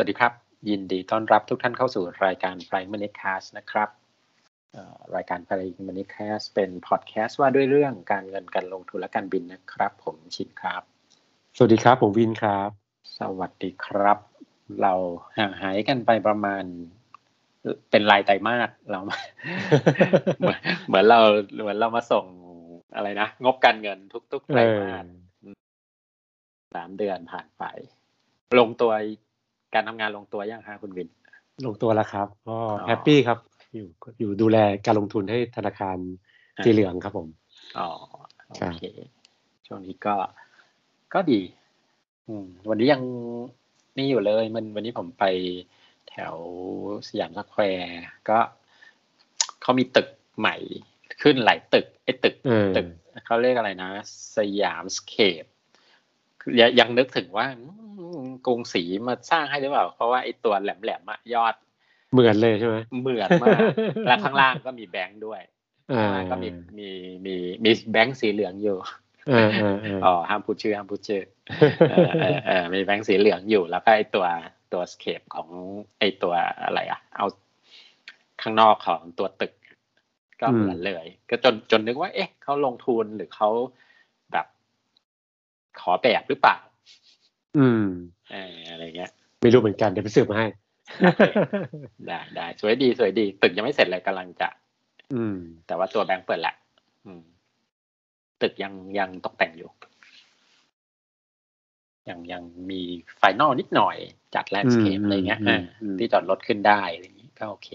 วัสดีครับ ยินดีต้อนรับทุกท่านเข้าสู่รายการ Flying Money Cast นะครับรายการ Flying Money Cast เป็นพอดแคสต์ว่าด้วยเรื่องการเงินการลงทุนและการบินนะครับ ผมชินครับ สวัสดีครับ ผมวินครับ สวัสดีครับ เราห่างหายกันไปประมาณ เป็นรายไตรมาสเราเหมือนเหมือนเราเหมือนเรามาส่งอะไรนะ งบการเงินทุกๆไตรมาสสามเดือนผ่านไป ลงตัว การทำงานลงตัวยังฮะคุณวิน ลงตัวแล้วครับ ก็ happy ครับ อยู่อยู่ดูแลการลงทุนให้ธนาคารสีเหลืองครับผม อ๋อโอเค ช่วงนี้ก็ก็ดี อืม วันนี้ยังนี่อยู่เลย มันวันนี้ผมไปแถวสยามสแควร์ก็เขามีตึกใหม่ขึ้นหลายตึกไอ้ตึกตึกเขาเรียกอะไรนะ สยามสเคปยังนึกถึงว่า กรุงศรีมาสร้างให้หรือเปล่า เพราะว่าไอ้ตัวแหลมๆอะยอด เหมือนเลยใช่ไหมเหมือนมากแล้วข้างล่างก็มีแบงค์ด้วยข้างล่างก็มีมีมีมีแบงค์สีเหลืองอยู่อ๋อห้ามพูดชื่อห้ามพูดชื่อเออมีแบงค์สีเหลืองอยู่ แล้วก็ไอ้ตัวตัวสเคปของไอ้ตัวอะไรอะ เอาข้างนอกของตัวตึก ก็เหมือนเลย ก็จนจนนึกว่า เอ๊ะเขาลงทุนหรือเขาแบบ ขอแบบหรือเปล่า อืมอะไรเงี้ย ไม่รู้เหมือนกันเดี๋ยวไปสืบมาให้ ได้ได้สวยดีสวยดี ตึกยังไม่เสร็จเลยกำลังจะ อืม แต่ว่าตัวแบงค์เปิดแหละอืม ตึกยังยังตกแต่งอยู่ ยังยังมี final นิดหน่อย จัดแลนด์สเคปอะไรเงี้ยที่จอดรถขึ้นได้อะไรอย่างนี้ก็โอเค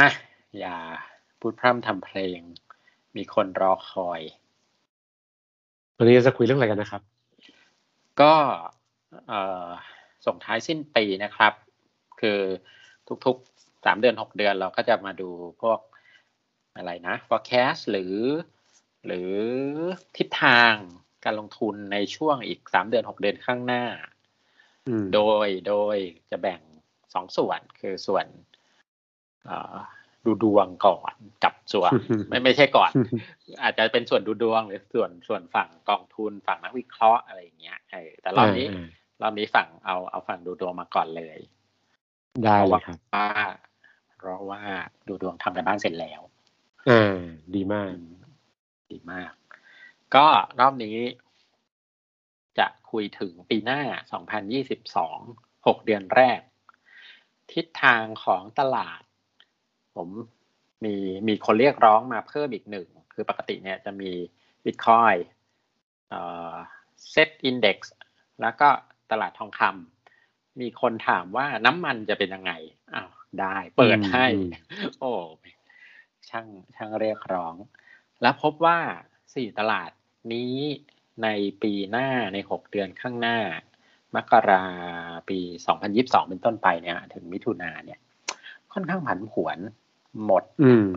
อะ อย่าพูดพร่ำทำเพลง มีคนรอคอย วันนี้จะคุยเรื่องอะไรกันนะครับ ก็ส่งท้ายสิ้นปีนะครับ คือทุกๆสามเดือนหกเดือนเราก็จะมาดูพวกอะไรนะ forecast หรือ หรือทิศทางการลงทุนในช่วงอีกสามเดือนหกเดือนข้างหน้า โดย โดยจะแบ่งสองส่วนคือส่วน ดูดวงก่อนกับส่วนไม่ไม่ใช่ก่อน อาจจะเป็นส่วนดูดวงหรือส่วนส่วนฝั่งกองทุนฝั่งนักวิเคราะห์อะไรอย่างเงี้ยเออแต่รอบนี้รอบนี้ฝั่งเอาเอาฝั่งดูดวงมาก่อนเลย ได้เลยครับว่าเพราะว่าดูดวงทำกันบ้านเสร็จแล้วอ่าดีมาก ดีมาก ก็รอบนี้ จะคุยถึงปีหน้า 2022 6 เดือนแรก ทิศทางของตลาด ผมมีมีคนเรียกร้องมาเพิ่มอีกหนึ่ง คือปกติเนี่ยจะมี Bitcoin เอ่อ Set Index แล้วก็ตลาดทองคำมีคนถามว่าน้ำมันจะเป็นยังไงอ้าวได้เปิดให้ โอ้ช่างช่างเรียกร้อง แล้วพบว่าสี่ตลาดนี้ในปีหน้าในหกเดือนข้างหน้า มกราปี 2022 เป็นต้นไปเนี่ย ถึงมิถุนาเนี่ย ค่อนข้างผันผวน หมด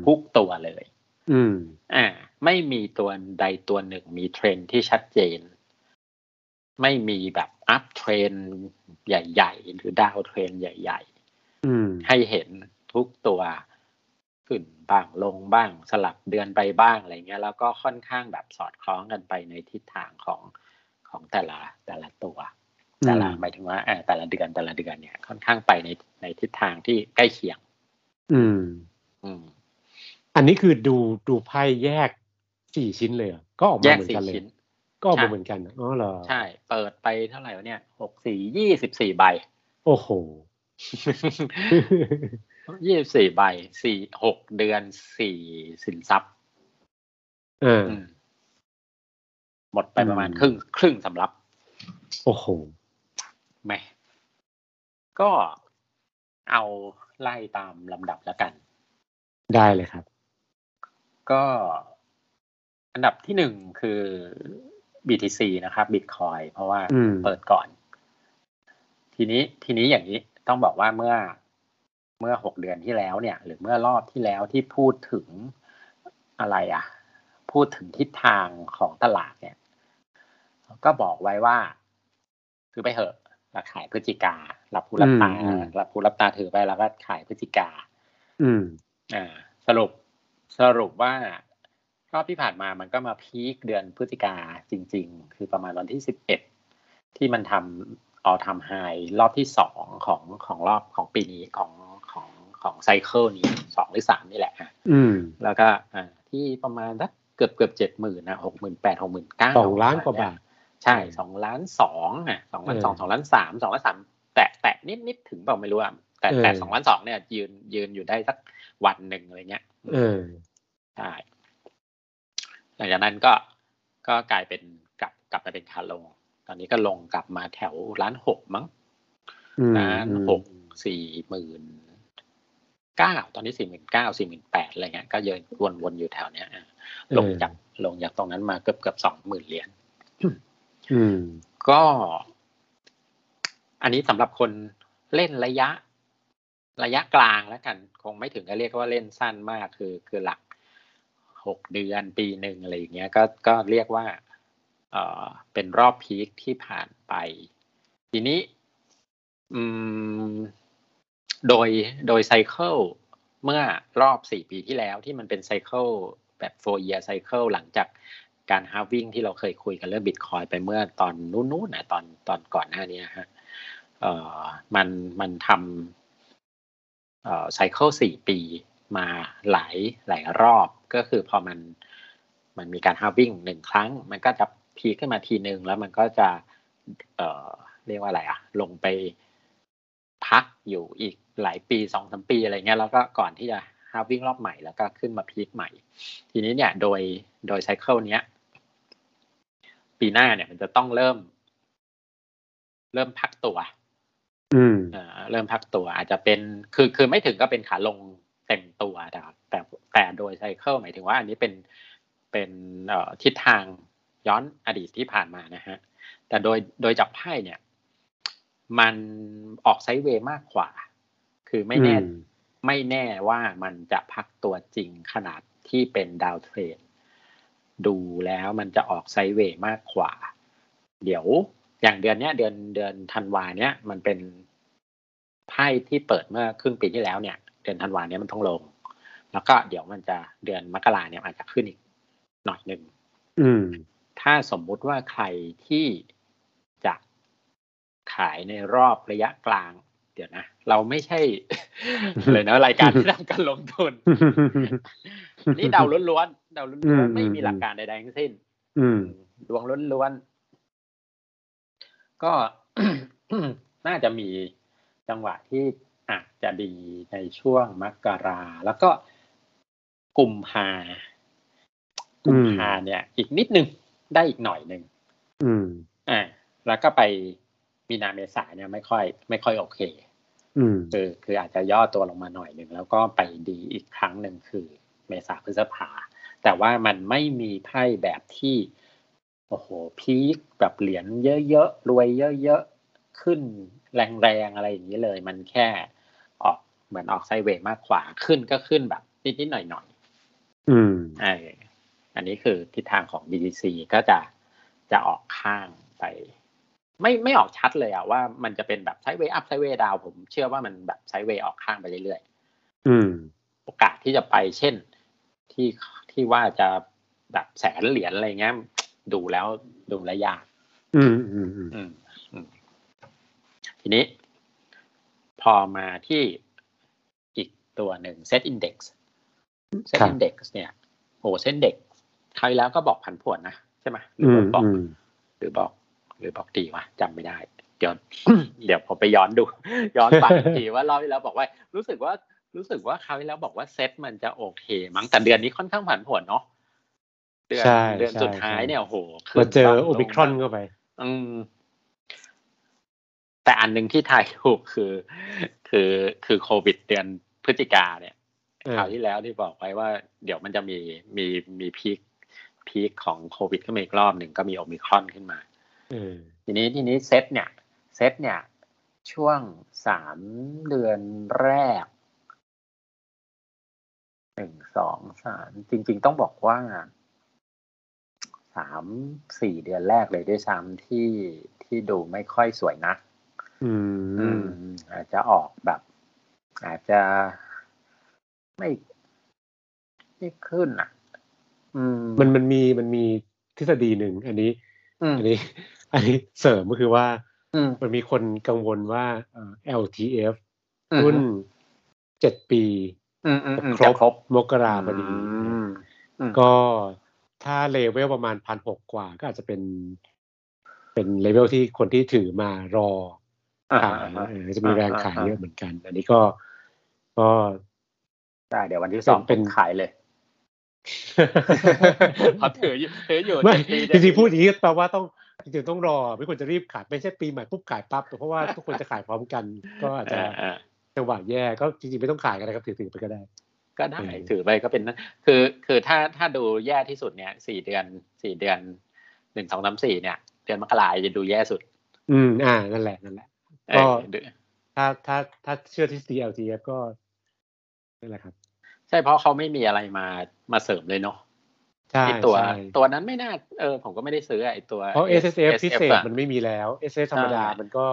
ทุกตัวเลย อืม อ่า ไม่มีตัวใดตัวหนึ่งมีเทรนที่ชัดเจน ไม่มีแบบ uptrendใหญ่ ๆ หรือดาวเทรนใหญ่ๆให้เห็นทุกตัวขึ้นบ้างลงบ้างสลับเดือนไปบ้างอะไรเงี้ย แล้วก็ค่อนข้างแบบสอดคล้องกันไปในทิศทางของของแต่ละแต่ละตัว แต่ละหมายถึงว่าแต่ละเดือนแต่ละเดือนเนี่ย ค่อนข้างไปในในทิศทางที่ใกล้เคียง อืม อันนี้คือดูดูไพ่แยกสี่ชิ้นเลยก็ออกมาเหมือนกันเลยก็ออกมาเหมือนกันอ๋อเหรอใช่ เปิดไปเท่าไหร่วะเนี่ยหกสี่ยี่สิบสี่ใบ โอ้โหยี่สิบสี่ใบสี่หกเดือนสี่สินทรัพย์ เออหมดไปประมาณครึ่ง ครึ่งสำรับ โอ้โหแม่ก็เอาไล่ตามลำดับแล้วกัน ได้เลยครับ ก็อันดับที่หนึ่งคือ BTC นะครับ Bitcoin เพราะว่าเปิดก่อน ทีนี้ทีนี้อย่างนี้ต้องบอกว่าเมื่อเมื่อหกเดือนที่แล้วเนี่ย หรือเมื่อรอบที่แล้วที่พูดถึงอะไรอะ พูดถึงทิศทางของตลาดเนี่ย ก็บอกไว้ว่าคือไปเหอะราขายพฤศจิการับผู้รับตารับผู้รับตาถือไปแล้วก็ขายพฤศจิกา อืม อ่าสรุปสรุปว่ารอบที่ผ่านมามันก็มาพีคเดือนพฤศจิกาจริง ๆ คือประมาณวันที่สิบเอ็ดที่มันทำออทำไฮรอบที่สองของของรอบของปีนี้ของของของไซเคิลนี้สองหรือสามนี่แหละฮะอืม แล้วก็อ่าที่ประมาณสักเกือบเกือบเจ็ดหมื่นนะหกหมื่นแปดหกหมื่นเก้าสองล้านกว่าบาท ใช่สองล้านสองอะสองล้านสองสองล้านสามสองล้านสามแตะแตะนิดนิดถึงเปล่าไม่รู้อะ แต่แต่สองล้านสองเนี่ย ยืนยืนอยู่ได้สักวันหนึ่งอะไรเงี้ยเออใช่หลังจากนั้นก็ก็กลายเป็นกลับกลับมาเป็นขาลง ตอนนี้ก็ลงกลับมาแถวล้านหกมั้งอืมล้านหกสี่หมื่นเก้าตอนนี้สี่หมื่นเก้าสี่หมื่นแปดอะไรเงี้ยก็เยินวนๆอยู่แถวเนี้ยอะลงจากลงจากตรงนั้นมาเกือบเกือบสองหมื่นเหรียญอืมก็ อันนี้สำหรับคนเล่นระยะ ระยะกลางแล้วกัน คงไม่ถึงกับเรียกว่าเล่นสั้นมากคือคือหลักหกเดือนปีหนึ่งอะไรอย่างเงี้ยก็ก็เรียกว่าเออเป็นรอบพีคที่ผ่านไป ทีนี้อืมโดยโดยไซเคิลเมื่อรอบสี่ปีที่แล้วที่มันเป็นไซเคิลแบบ four year cycle หลังจากการฮาวิ่งที่เราเคยคุยกันเรื่องบิตคอยไปเมื่อตอนนู้นๆนะตอนตอนก่อนหน้านี้ฮะเอ่อมันมันทำ ไซเคิลสี่ปีมาหลายหลายรอบก็คือพอมันมันมีการฮาวิ่งหนึ่งครั้ง มันก็จะพีขึ้นมาทีหนึ่งแล้วมันก็จะเอ่อเรียกว่าอะไรอะลงไปพักอยู่อีกหลายปีสองสามปีอะไรเงี้ยแล้วก็ก่อนที่จะฮาวิ่งรอบใหม่แล้วก็ขึ้นมาพีคใหม่ ทีนี้เนี่ยโดยโดยไซเคิลเนี้ยปีหน้าเนี่ยมันจะต้องเริ่ม เริ่มพักตัว อืมเอ่อเริ่มพักตัวอาจจะเป็นคือคือไม่ถึงก็เป็นขาลงเต็มตัวนะครับแต่แต่โดยไซเคิลหมายถึงว่าอันนี้เป็นเป็นเอ่อทิศทางย้อนอดีตที่ผ่านมานะฮะแต่โดยโดยจับไพ่เนี่ย มันออกไซด์เวย์มากกว่า คือไม่แน่อืมไม่แน่ว่ามันจะพักตัวจริงขนาดที่เป็นดาวเทรนดูแล้วมันจะออกไซด์เวย์มากกว่า เดี๋ยว อย่างเดือนเนี้ย เดือนเดือนธันวาเนี้ยมันเป็นไพ่ที่เปิดเมื่อครึ่งปีที่แล้วเนี่ย เดือนธันวาเนี้ยมันต้องลง แล้วก็เดี๋ยวมันจะเดือนมกราเนี่ยอาจจะขึ้นอีกหน่อยหนึ่งอืม ถ้าสมมุติว่าใครที่จะขายในรอบระยะกลาง เดี๋ยวนะ เราไม่ใช่ เลยนะรายการที่ทำการลงทุน นี่เดาล้วนๆเดาอืล้วนมๆไม่มีหลักการใดๆทั้งสิ้นอืมดวงล้วนๆ ก็น่าจะมีจังหวะที่อาจจะดีในช่วงมกรา แล้วก็กุมภากุมภาเนี่ย อีกนิดนึงได้อีกหน่อยหนึ่งอืม อ่า แล้วก็ไปมีนาเมษาเนี่ยไม่ค่อย ไม่ค่อยโอเค อืมคือคืออาจจะย่อตัวลงมาหน่อยหนึ่งแล้วก็ไปดีอีกครั้งหนึ่งคือเมษาพฤษภา แต่ว่ามันไม่มีไพ่แบบที่ โอ้โห พีคแบบเหรียญเยอะๆ รวยเยอะๆ ขึ้นแรงๆ อะไรอย่างนี้เลย มันแค่ออกเหมือนออก sideway มากกว่าขึ้นก็ขึ้นแบบนิดๆ หน่อยๆ อืมเอออันนี้คือทิศทางของ BTC ก็จะจะออกข้างไป ไม่ไม่ออกชัดเลยอะว่ามันจะเป็นแบบ sideway up sideway down ผมเชื่อว่ามันแบบ sideway ออกข้างไปเรื่อยอืมๆโอกาสที่จะไปเช่นที่ที่ว่าจะแบบแสนเหรียญอะไรเงี้ย ดูแล้วดูแล้วยากอืมอืมอืมอืมอืมทีนี้ พอมาที่อีกตัวหนึ่ง Set Index Set ครับ Index เนี่ยโอ้ Set Index คราวที่แล้วก็บอกผันผวนนะใช่ไหมหรือือว่ามบอกอืมหรือบอก หรือบอกดีวะจำไม่ได้เดี๋ยวเดี๋ยวผมไปย้อนดู ย้อนฟังอีกทีว่ารอบที่แล้วบอกว่า รู้สึกว่ารู้สึกว่าคราวที่แล้วบอกว่าเซตมันจะโอเค มั้งแต่เดือนนี้ค่อนข้างผันผวนเนาะ เดือนใช่เดือนใช่สุดท้ายใช่เนี่ยโอ้โหขึ้นมาเจอบ้างโอลงมิครอนบ้างเข้าไป อืมแต่อันหนึ่งที่ทายถูกคือ คือคือโควิดเดือนพฤศจิกาเนี่ยเออคราวที่แล้วที่บอกไว้ว่า เดี๋ยวมันจะมีมีมีพีคพีคของโควิดขึ้นมาอีกรอบหนึ่งก็มีโอมิครอนขึ้นมาเออทีนี้ทีนี้เซตเนี่ยเซตเนี่ย ช่วงสามเดือนแรกหนึ่งสองสามจริง ๆ ต้องบอกว่า สามสี่เดือนแรกเลยด้วยซ้ำที่ที่ดูไม่ค่อยสวยนัก อือืมมอาจจะออกแบบ อาจจะไม่ไม่ขึ้นอะ อืม มันมันมีมันมีทฤษฎีหนึ่งอันนี้อืมอันนี้ อันนี้เสริมก็คือว่ามันมีคนกังวลว่า LTF รุ่นเจ็ดปีครบครบมกราพอดีก็ ถ้าเลเวลประมาณพันหกกว่าก็อาจจะเป็น เป็นเลเวลที่คนที่ถือมารอขายจะมีแรงขายเยอะเหมือนกัน อันนี้ก็ก็ได้เดี๋ยววันที่สองเป็นขายเลยเขาถืออยู่ถืออยู่ไม่จริงๆพูดอย่างนี้แปลว่าต้องจริงๆต้องรอไม่ควรจะรีบขายไม่ใช่ปีใหม่ปุ๊บขายปั๊บเพราะว่าทุกคนจะขายพร้อมกัน ก็อาจจะจังหวะแย่ก็จริงๆไม่ต้องขายกันนะครับถือถือไปก็ได้ ก็ได้ถือไปก็เป็นนคือคือถ้าถ้าดูแย่ที่สุดเนี่ยสี่เดือนสี่เดือนหนึ่งสองสามสี่เนี่ย เดือนมกราจะดูแย่สุด อืมอ่านั่นแหละนั่นแหละก็ถ้าถ้าถ้าเชื่อที่ CLTF ก็นั่นแหละครับ ใช่เพราะเขาไม่มีอะไรมามาเสริมเลยเนาะใช่ตัวตัวนั้นไม่น่าเออผมก็ไม่ได้ซื้อไอ้ตัวเพราะ SSF พิเศษมันไม่มีแล้ว SS ธรรมดามันก็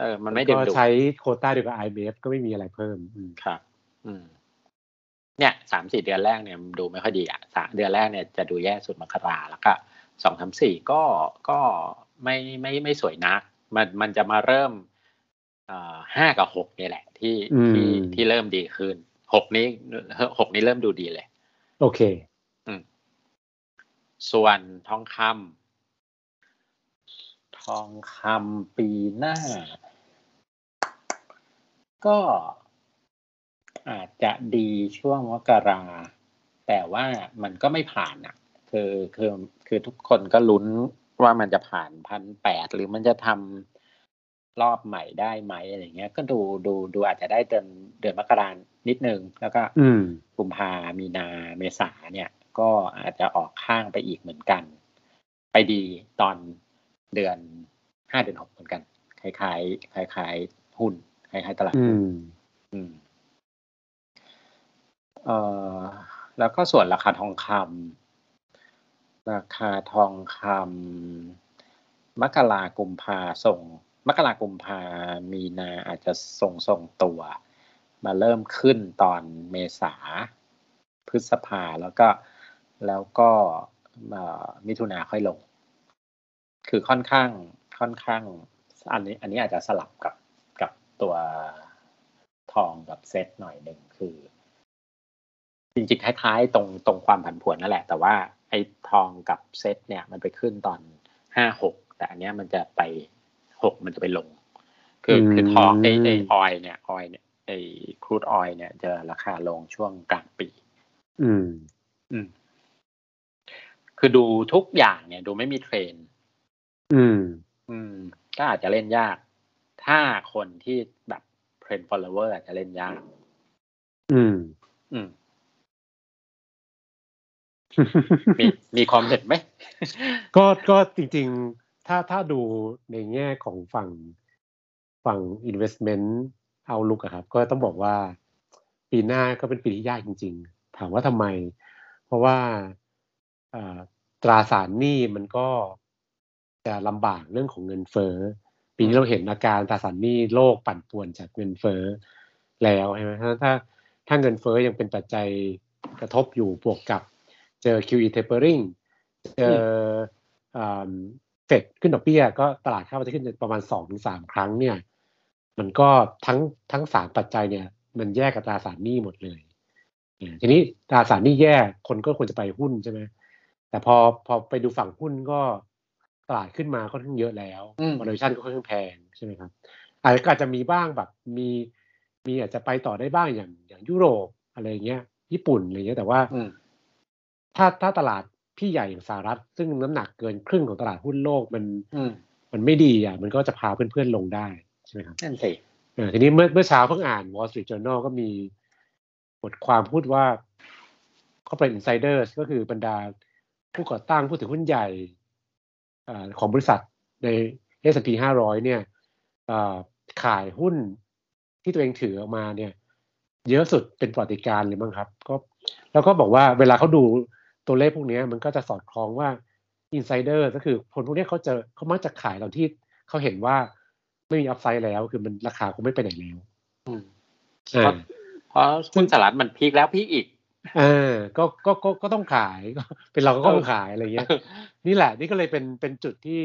เออ มันไม่ดึงดูใช้โคต้าเดียวกับ IMF ก็ไม่มีอะไรเพิ่มครับ อืม เนี่ยสามสี่เดือนแรกเนี่ยดูไม่ค่อยดีอะสามเดือนแรกเนี่ยจะดูแย่สุดมกราแล้วก็สองสามสี่ก็ก็ไม่ไม่ไม่สวยนัก มันมันจะมาเริ่มห้ากับหกนี่แหละ ที่ที่ที่เริ่มดีขึ้นหกนี้หกนี้เริ่มดูดีเลย โอเค อืมส่วนทองคำทองคำปีหน้า ก็ อาจจะดีช่วงมกรา แต่ว่ามันก็ไม่ผ่านอะ คือคือคือทุกคนก็ลุ้นว่ามันจะผ่านพันแปดหรือมันจะทำรอบใหม่ได้ไหมอะไรเงี้ย ก็ดูดูดูอาจจะได้เดือนเดือนมกรานิดนึง แล้วก็กุมภามีนาเมษาเนี่ย ก็อาจจะออกข้างไปอีกเหมือนกัน ไปดีตอนเดือนห้าเดือนหกเหมือนกันคล้ายๆคล้ายๆหุ้นคล้ายๆตลาดหุ้นอืม เอ่อแล้วก็ส่วนราคาทองคำราคาทองคำมกรากุมภาส่ง มกรากุมภามีนาอาจจะส่งส่งตัว มาเริ่มขึ้นตอนเมษาพฤษภาแล้วก็แล้วก็มิถุนาค่อยลง คือค่อนข้างค่อนข้าง อันนี้ อันนี้อาจจะสลับกับกับตัวทองกับเซตหน่อยหนึ่งคือ จริงๆคล้ายๆตรงตรงความผันผวนนั่นแหละ แต่ว่าไอ้ทองกับเซตเนี่ยมันไปขึ้นตอนห้าหกแต่อันนี้มันจะไปหกมันจะไปลง คือคือทองไอ้ไอ้ออยเนี่ยออยเนี่ยไอ้ครูดออยเนี่ยจะราคาลงช่วงกลางปี อืม อืม คือดูทุกอย่างเนี่ย ดูไม่มีเทรนอืม อืม ก็อาจจะเล่นยาก ถ้าคนที่แบบเทรน follower อาจจะเล่นยาก อืม อืม มีมีความเห็นไหมก็ก็จริง ๆ ถ้าถ้าดูในแง่ของฝั่งฝั่ง investment เอาลุกอะครับ ก็ต้องบอกว่าปีหน้าก็เป็นปีที่ยากจริง ๆ ถามว่าทำไม เพราะว่าตราสารหนี้มันก็จะลำบากเรื่องของเงินเฟ้อปีนี้เราเห็นอาการตราสารหนี้โลกปั่นป่วนจากเงินเฟ้อแล้วใช่ไหมถ้าถ้าถ้าเงินเฟ้อยังเป็นปัจจัยกระทบอยู่บวกกับ เจอ QE tapering เจอเฟดขึ้นดอกเบี้ย ก็ตลาดเข้าไปขึ้นประมาณสองถึงสามครั้งเนี่ย มันก็ทั้งทั้งสามปัจจัยเนี่ย มันแยกกับตราสารหนี้หมดเลยทีนี้ตราสารหนี้แย่คนก็ควรจะไปหุ้นใช่ไหมแต่พอพอไปดูฝั่งหุ้นก็ตลาดขึ้นมาค่อนข้างเยอะแล้ววอลูชันก็ค่อนข้างแพงใช่ไหมครับอาจจะมีบ้างแบบมีมีอาจจะไปต่อได้บ้างอย่างอย่างยุโรปอะไรเงี้ย ญี่ปุ่นอะไรเงี้ยแต่ว่า ถ้าถ้าตลาดพี่ใหญ่อย่างสหรัฐ ซึ่งน้ำหนักเกินครึ่งของตลาดหุ้นโลกมันมันไม่ดีอะมันก็จะพาเพื่อนๆลงได้ใช่ไหมครับนั่นสิทีนี้เมื่อเมื่อเช้าเพิ่งอ่าน Wall Street Journal ก็มีบทความพูดว่า corporate insiders ก็คือบรรดาผู้ก่อตั้งผู้ถือหุ้นใหญ่ของบริษัทใน S&P 500 เนี่ยขายหุ้นที่ตัวเองถือออกมาเนี่ย เยอะสุดเป็นปฏิการเลยมั้งครับ ก็แล้วก็บอกว่าเวลาเขาดู ตัวเลขพวกนี้มันก็จะสอดคล้องว่าอินไซเดอร์ก็คือคนพวกนี้เขาจะเขามักจะขายตอนที่เขาเห็นว่าไม่มีอัพไซด์แล้ว คือมันราคาคงไม่ไปไหนแล้วเพราะหุ้นสหรัฐมันพีคแล้วพีคอีกเออก็ก็ก็ก็ต้องขายก็เป็นเราก็ต้องขายอะไรเงี้ย นี่แหละ นี่ก็เลยเป็นเป็นจุดที่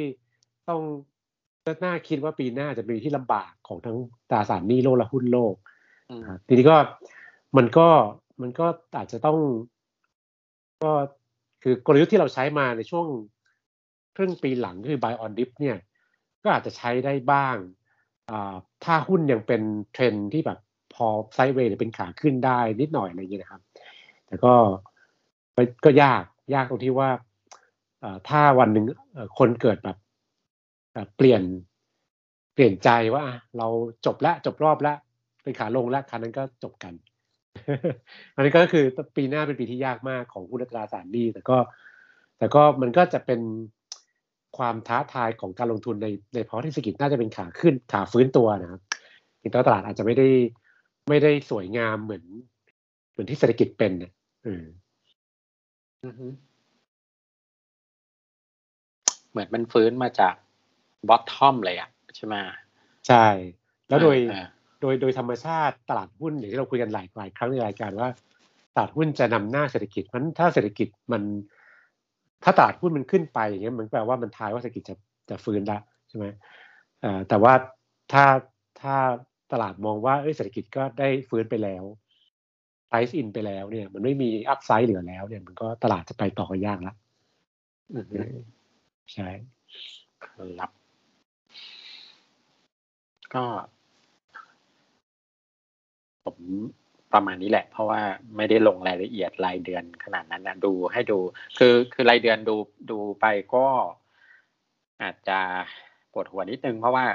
ต้องก็น่าคิดว่าปีหน้าจะเป็นปีที่ลำบากของทั้งตราสารหนี้โลกและหุ้นโลกอืมครับทีนี้ก็มันก็มันก็อาจจะต้อง ก็คือกลยุทธ์ที่เราใช้มาในช่วงครึ่งปีหลังก็คือ buy on dip เนี่ย ก็อาจจะใช้ได้บ้าง ถ้าหุ้นยังเป็นเทรนที่แบบพอไซด์เวย์หรือเป็นขาขึ้นได้นิดหน่อยอะไรอย่างเงี้ยนะครับ แต่ก็ก็ยากยากตรงที่ว่าถ้าวันหนึ่งคนเกิดแบบเปลี่ยนเปลี่ยนใจว่าเราจบแล้วจบรอบแล้วเป็นขาลงแล้วคันนั้นก็จบกัน อันนี้ก็คือปีหน้าเป็นปีที่ยากมากของหุ้นตราสารหนี้แต่ก็ แต่ก็มันก็จะเป็นความท้าทายของการลงทุนในในภาวะที่เศรษฐกิจน่าจะเป็นขาขึ้นขาฟื้นตัวนะครับจริงๆตลาดอาจจะไม่ได้ไม่ได้สวยงามเหมือน เหมือนที่เศรษฐกิจเป็นเนี่ยเอออือฮึเหมือนมันฟื้นมาจากบอททอมเลยอะ ใช่ไหมใช่ แล้วโดยอ่า โดยโดยธรรมชาติตลาดหุ้นอย่างที่เราคุยกันหลายหลายครั้งในรายการว่า ตลาดหุ้นจะนำหน้าเศรษฐกิจมันถ้าเศรษฐกิจมันถ้าตลาดหุ้นมันขึ้นไปอย่างเงี้ยมันแปลว่ามันทายว่าเศรษฐกิจจะจะฟื้นละใช่ไหมเอ่อแต่ว่าถ้าถ้าตลาดมองว่าเอ้ยเศรษฐกิจก็ได้ฟื้นไปแล้ว price in ไปแล้วเนี่ย มันไม่มีอัพไซด์เหลือแล้ว เนี่ย มันก็ตลาดจะไปต่อก็ยากละอือฮึใช่ครับก็ ผมประมาณนี้แหละ เพราะว่าไม่ได้ลงรายละเอียดรายเดือนขนาดนั้นนะดูให้ดู คือคือรายเดือนดูดูไปก็อาจจะปวดหัวนิดนึง เพราะว่า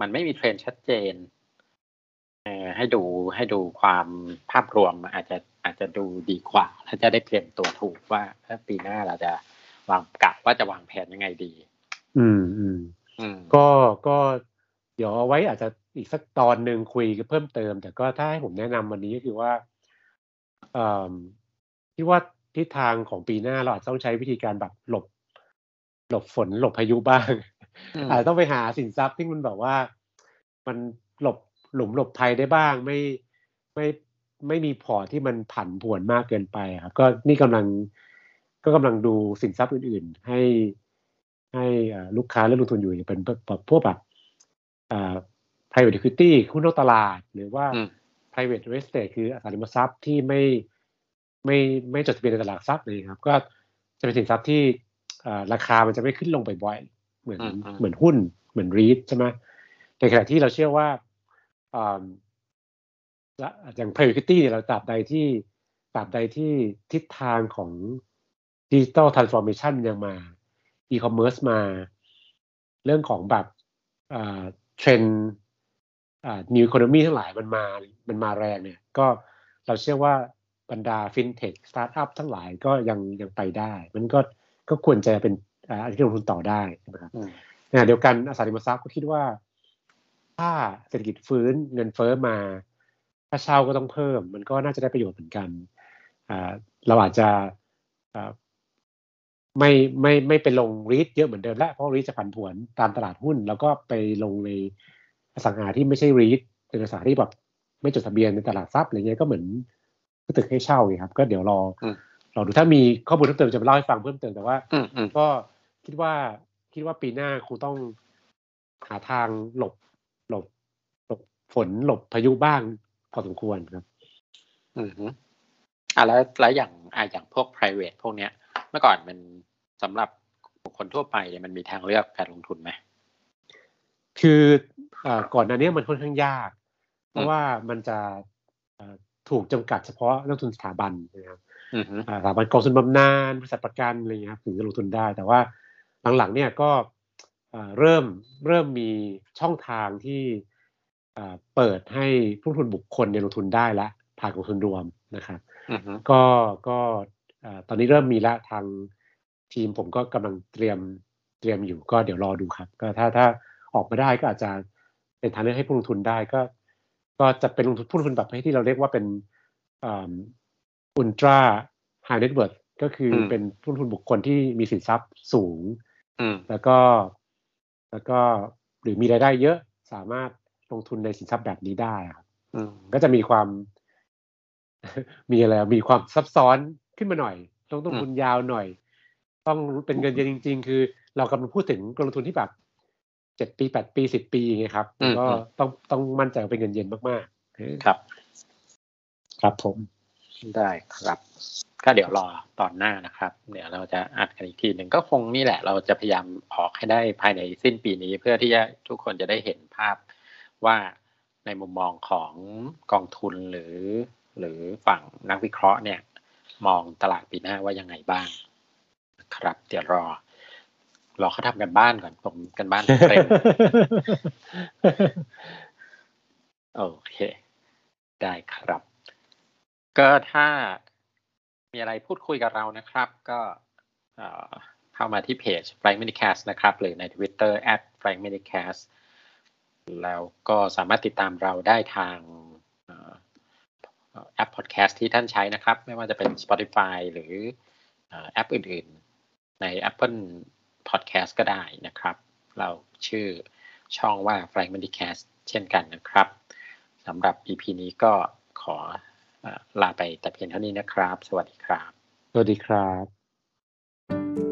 มันไม่มีเทรนด์ชัดเจนเออให้ดูให้ดูความภาพรวมอาจจะอาจจะดูดีกว่าถ้าจะได้เตรียมตัวถูกว่าถ้าปีหน้าเราจะวางกะว่าจะวางแผนยังไงดี อืมอืมอืมก็ก็เดี๋ยวเอาไว้อาจจะ อีกสักตอนหนึ่งคุยกันเพิ่มเติม แต่ก็ถ้าให้ผมแนะนำวันนี้ก็คือว่าเอ่อที่ว่าทิศทางของปีหน้าเราอาจจะต้องใช้วิธีการแบบหลบ หลบฝนหลบพายุบ้างอืมอาจจะต้องไปหาสินทรัพย์ที่มันแบบว่า มันหลบหลุมหลบภัยได้บ้าง ไม่ไม่ไม่มีพอร์ตที่มันผันผวนมากเกินไปครับก็นี่กำลังก็กำลังดูสินทรัพย์อื่น ๆ ให้ให้อ่าลูกค้าเลือกลงทุนอยู่อย่างเป็นแบบพวกแบบอ่า private equity หุ้นนอกตลาด หรือว่าอืม private real estate คืออสังหาริมทรัพย์ที่ไม่ไม่ไม่จดทะเบียนในตลาดหลักทรัพย์เลยครับ ก็จะเป็นสินทรัพย์ที่อ่าราคามันจะไม่ขึ้นลงบ่อยๆเหมือนอืมอืมเหมือนหุ้น เหมือนรีทใช่ไหมในขณะที่เราเชื่อว่าอ่าและอย่าง private equity เนี่ยเราตราบใดที่ตราบใดที่ทิศทางของดิจิ t a ลทรานส์ฟอร์เมชันยังมาอีคอมเมิร์ซมา เรื่องของแบบอ่าเทรน ด์อ่า new economy ทั้งหลายมันมามันมาแรงเนี่ย ก็เราเชื่อว่าบรรดา fintech startup ทั้งหลายก็ยังยังไปได้ มันก็ก็ควรจะเป็นอ่าอันที่ลงทุนต่อได้ใช่ไหมครับอืมขณะเดียวกันอสังหาริมทรัพย์ก็คิดว่า ถ้าเศรษฐกิจฟื้นเงินเฟ้อมาค่าเช่าก็ต้องเพิ่ม มันก็น่าจะได้ประโยชน์เหมือนกันอ่าเราอาจจะอ่าไม่ไม่ไม่ไปลงรีทเยอะเหมือนเดิมแล้วเพราะรีทจะผันผวนตามตลาดหุ้น แล้วก็ไปลงใน อสังหาที่ไม่ใช่รีทเป็นอสังหาที่แบบไม่จดทะเบียนในตลาดทรัพย์อะไรเงี้ยก็เหมือนตึกให้เช่าไงครับ ก็เดี๋ยวรออมรอดูถ้ามีข้อมูลเพิ่มเติมจะมาเล่าให้ฟังเพิ่มเติมแต่ว่าอืมอืมก็คิดว่าคิดว่าปีหน้าคงต้องหาทางหลบหลบหลบฝนหลบพายุบ้างพอสมควรครับ อืมฮึอะแล้วแล้วอย่างอะอย่างพวก private พวกเนี้ย เมื่อก่อนมันสำหรับบุคคลทั่วไปเนี่ยมันมีทางเลือกการลงทุนไหมคืออา ก่อนหน้านี้มันค่อนข้างยาก เพราะว่ามันจะอ่าถูกจำกัดเฉพาะนักลงทุนสถาบันนะครับอืมฮึอ่าสถาบันกองทุนบำนาญบริษัทประกันอะไรอย่างเงี้ยครับถึงจะลงทุนได้ แต่ว่าหลังๆเนี่ยก็อ่าเริ่มเริ่มมีช่องทางที่อ่าเปิดให้ผู้ลงทุนบุคคลเนี่ยลงทุนได้ละผ่านกองทุนรวมนะครับอืมฮึก็ก็อ่าตอนนี้เริ่มมีละทางทีมผมก็กำลังเตรียมเตรียมอยู่ก็เดี๋ยวรอดูครับ ก็ถ้าถ้าออกมาได้ก็อาจจะ เป็นทางเลือกให้ผู้ลงทุนได้ก็ ก็จะเป็นลงทุนผู้ลงทุนแบบที่เราเรียกว่าเป็นอุลตร้าไฮเน็ตเวิร์ดก็คืออมเป็นผู้ลงทุนบุคคลที่มีสินทรัพย์สูงอืมแล้วก็ แล้วก็หรือมีรายได้เยอะสามารถลงทุนในสินทรัพย์แบบนี้ได้ครับอืมก็จะมีความ มีอะไรอะมีความซับซ้อนขึ้นมาหน่อย ต้องต้องอืมทุนยาวหน่อย ต้องเป็นเงินเย็นจริง ๆ คือ เรากำลังพูดถึงการลงทุนที่แบบ เจ็ดปีแปดปีสิบปีอย่างเงี้ยครับอืมก็อืมต้องต้องมั่นใจว่าเป็นเงินเย็นมากๆเออครับ ครับผมได้ครับ ก็เดี๋ยวรอตอนหน้านะครับ เดี๋ยวเราจะอัดกันอีกทีหนึ่งก็คงนี่แหละ เราจะพยายามออกให้ได้ภายในสิ้นปีนี้ เพื่อที่จะทุกคนจะได้เห็นภาพว่าในมุมมองของกองทุนหรือ หรือฝั่งนักวิเคราะห์เนี่ย มองตลาดปีหน้าว่ายังไงบ้างนะครับ เดี๋ยวรอ รอเขาทำกันบ้านก่อนผมกันบ้านเร็วโอเค ได้ครับ ก็ถ้ามีอะไรพูดคุยกับเรานะครับ ก็เอ่อเข้ามาที่เพจ Frank Minicast นะครับ หรือใน Twitter @frank minicast แล้วก็สามารถติดตามเราได้ทางเอ่อแอปพอดแคสต์ที่ท่านใช้นะครับ ไม่ว่าจะเป็น Spotify หรือเอ่อแอปอื่น ๆ ใน Apple พอดแคสต์ก็ได้นะครับ เราชื่อช่องว่า Frank MediCast เช่นกันนะครับสำหรับ EP นี้ก็ขอเอ่อลาไปแต่เพียงเท่านี้นะครับ สวัสดีครับ สวัสดีครับ